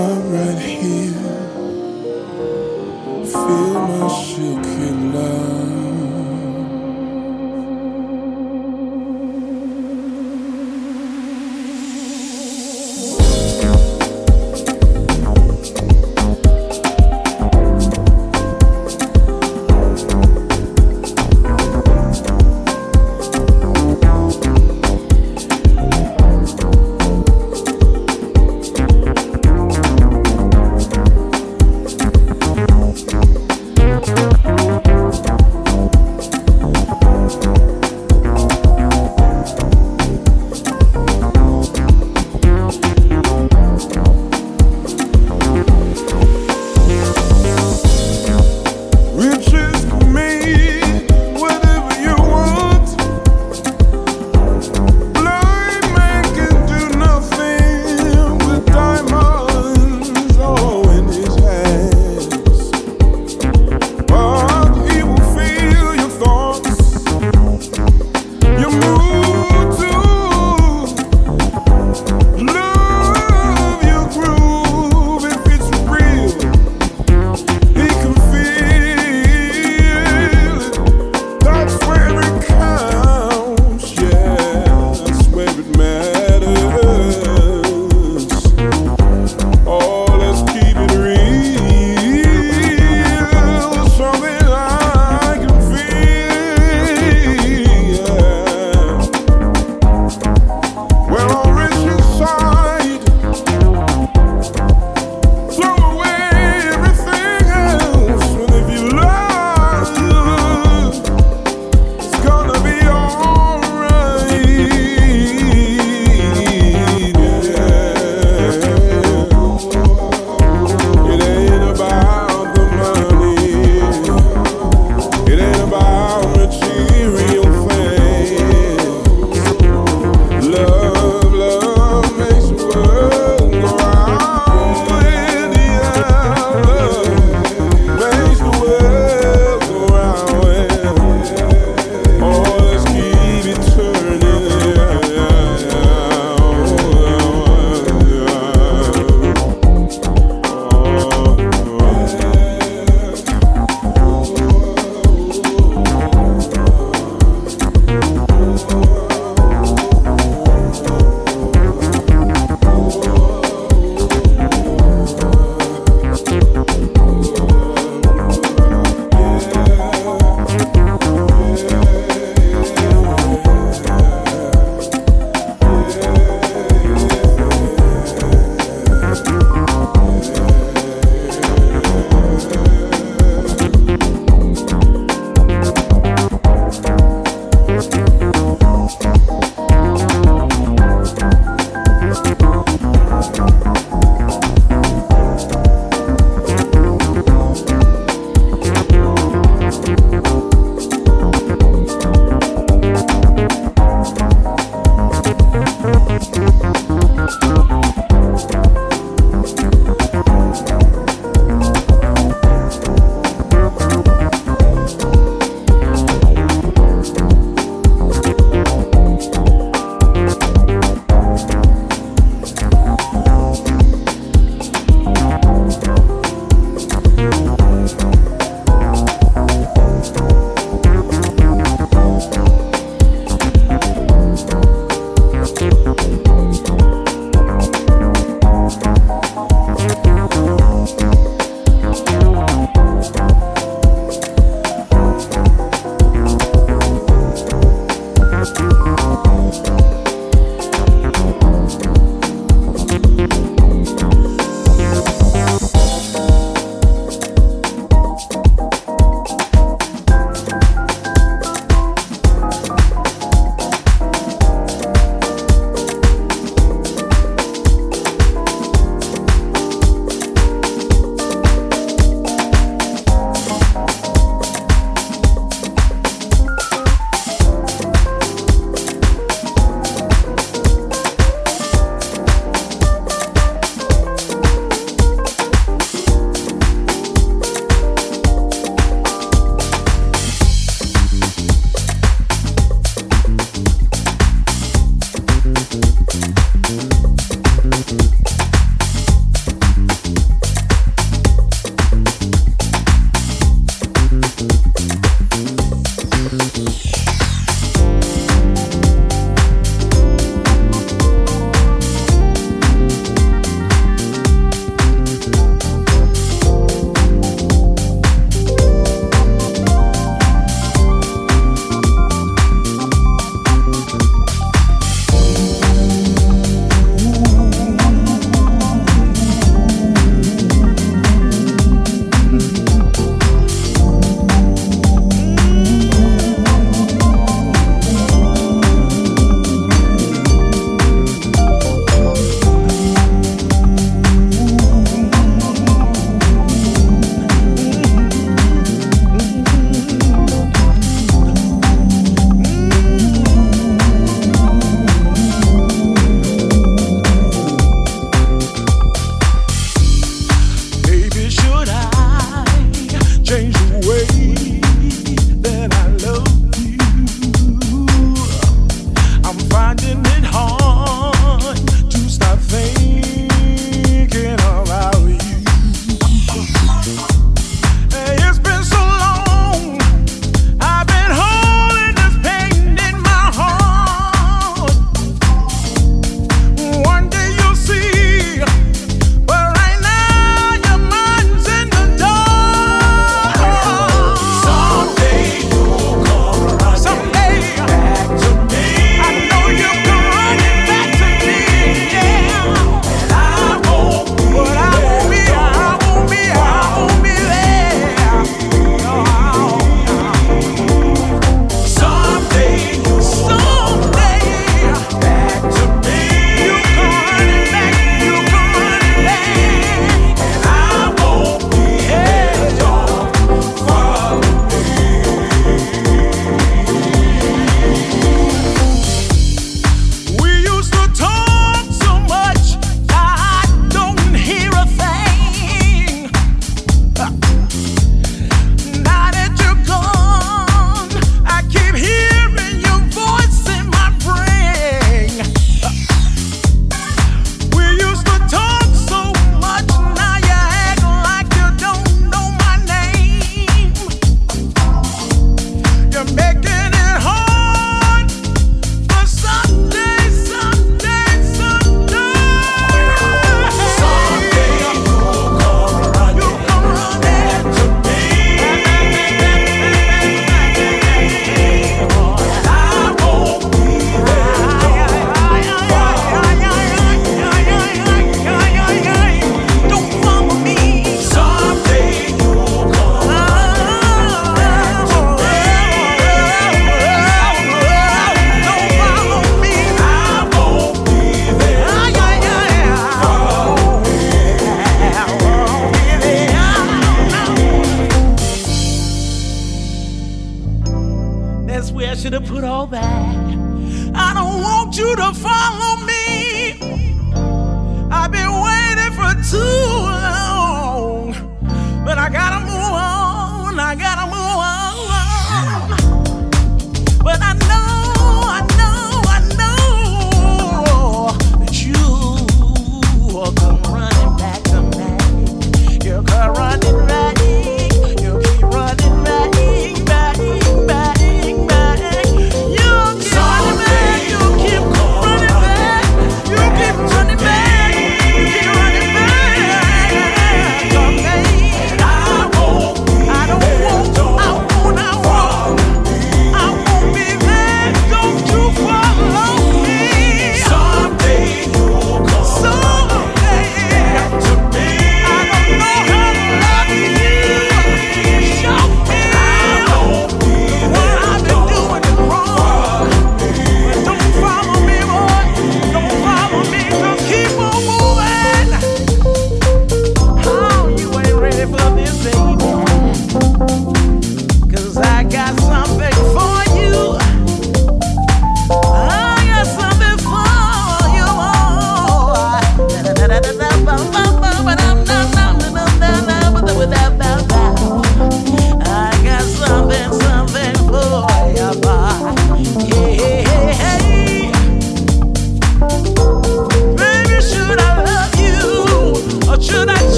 I'm right here. Feel my silky love.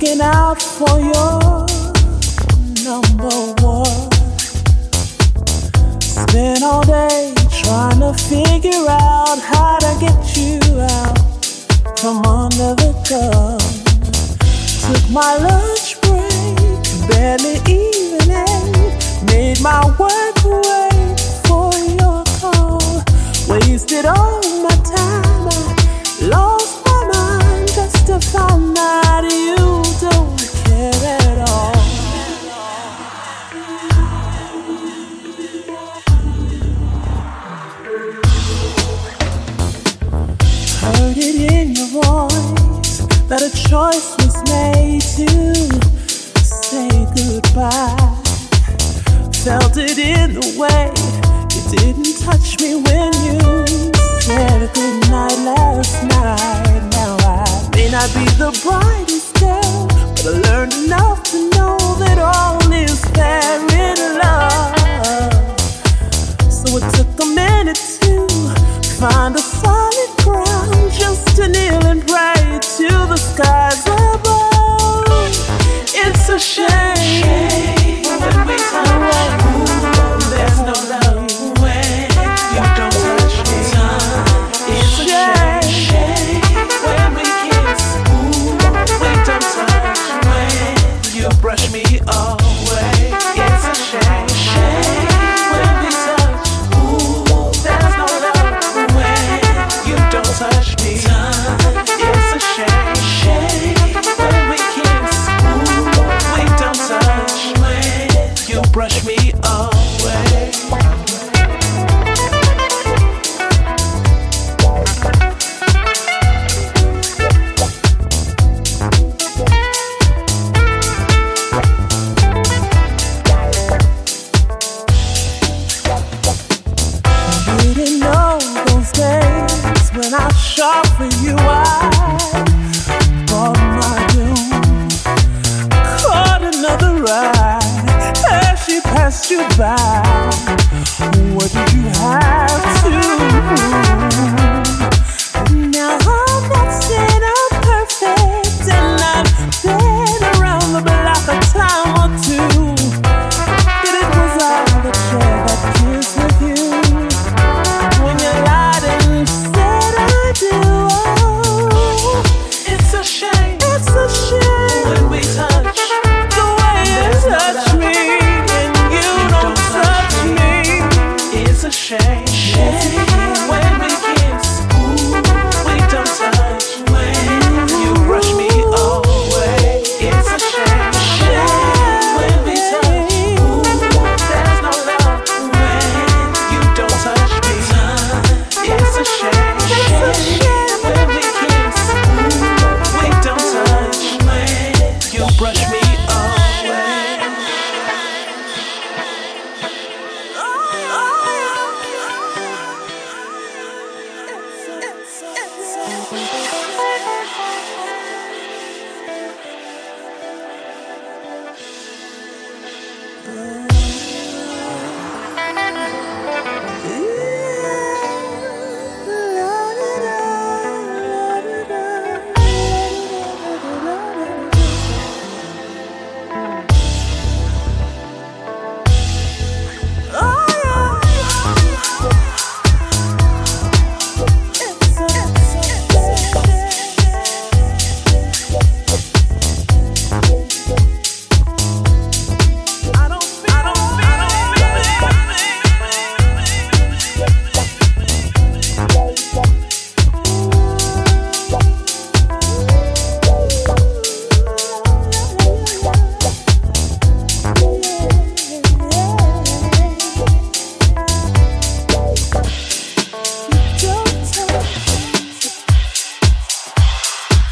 For your number one. Spent all day trying to figure out how to get you out from under the gun. Took my lunch break, barely even ate. Made my work wait for your call. Wasted all my time. I lost my mind just to find out choice was made to say goodbye. Felt it in the way you didn't touch me when you said a good night last night. Now I may not be the brightest girl, but I learned enough to know that all is fair in love. So it took a minute to find a you by. What did you have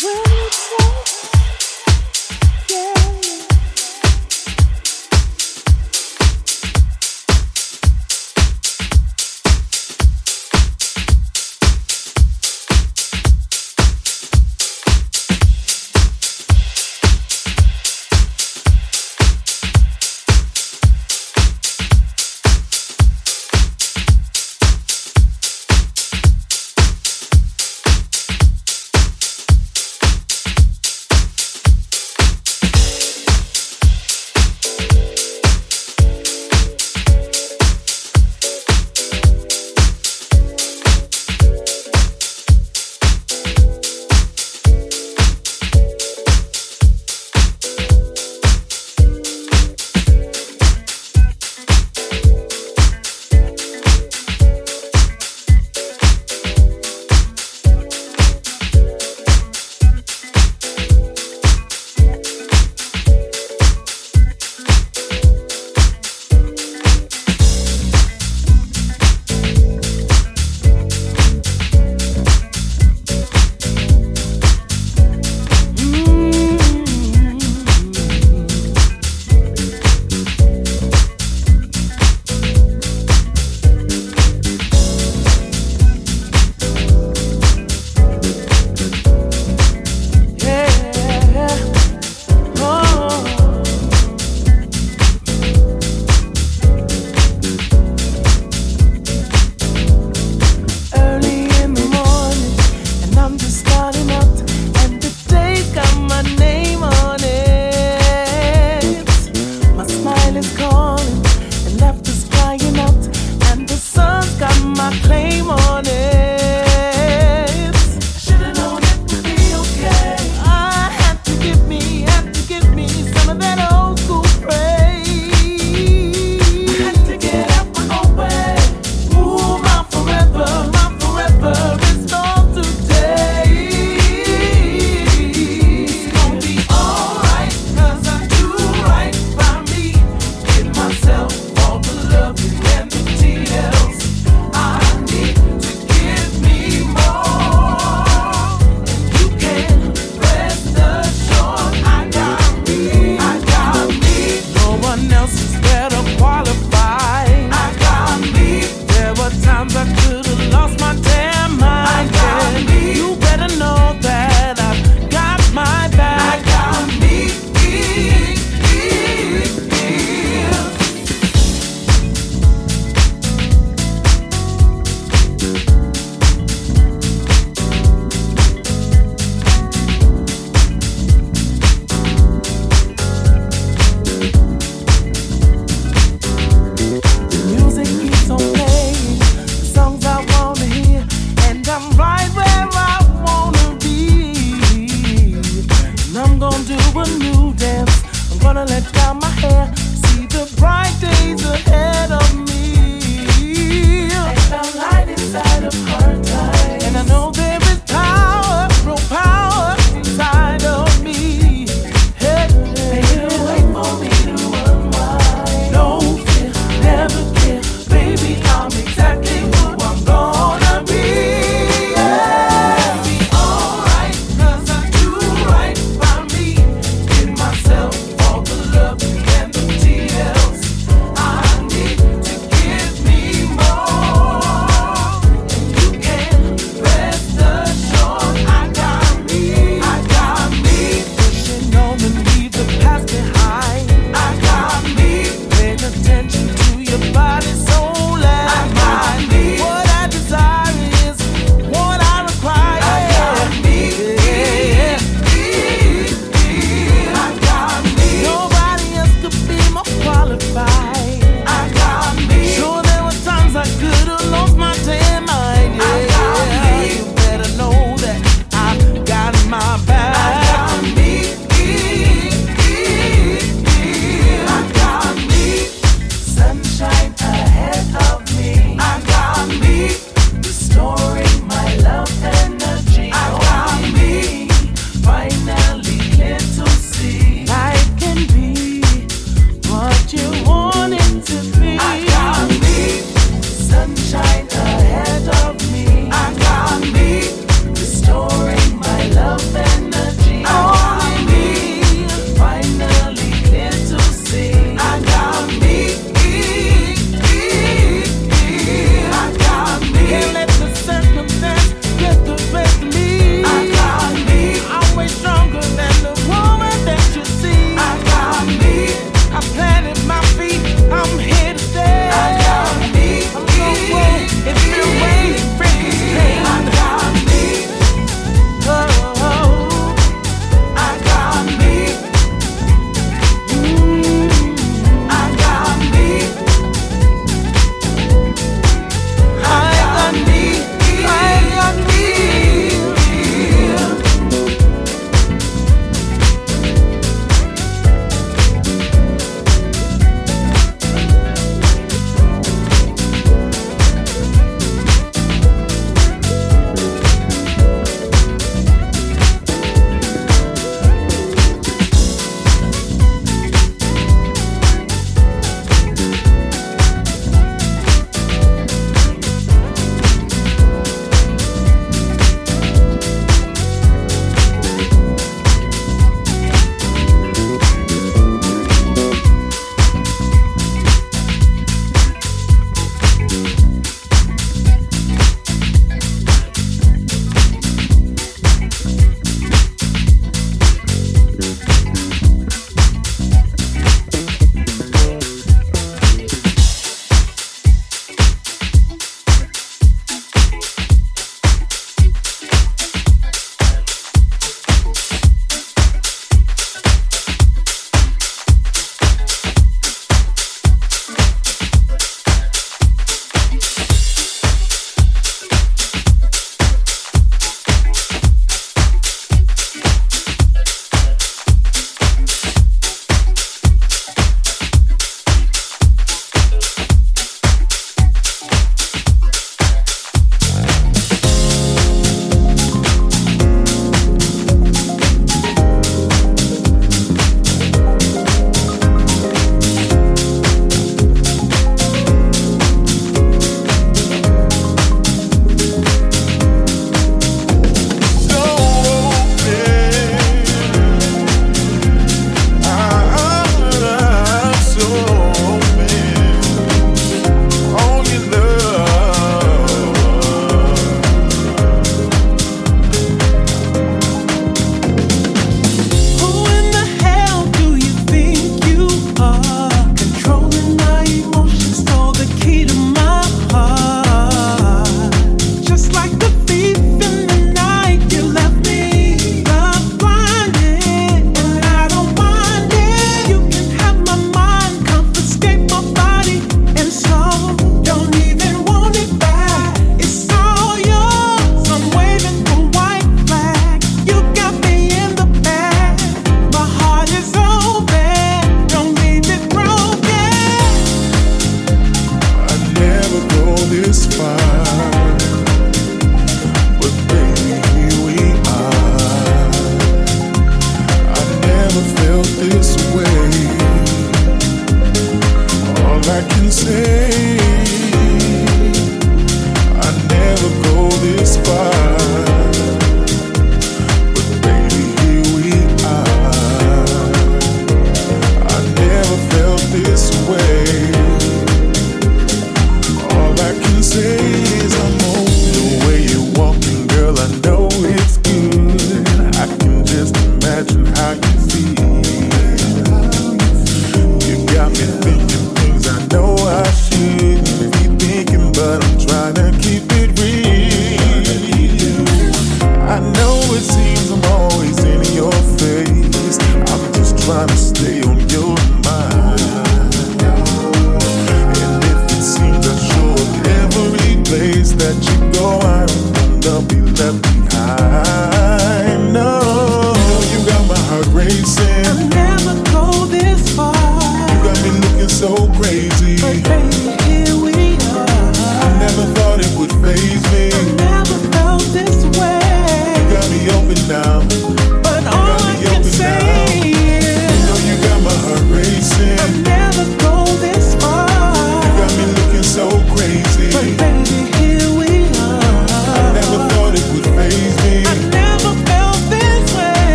Well,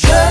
Just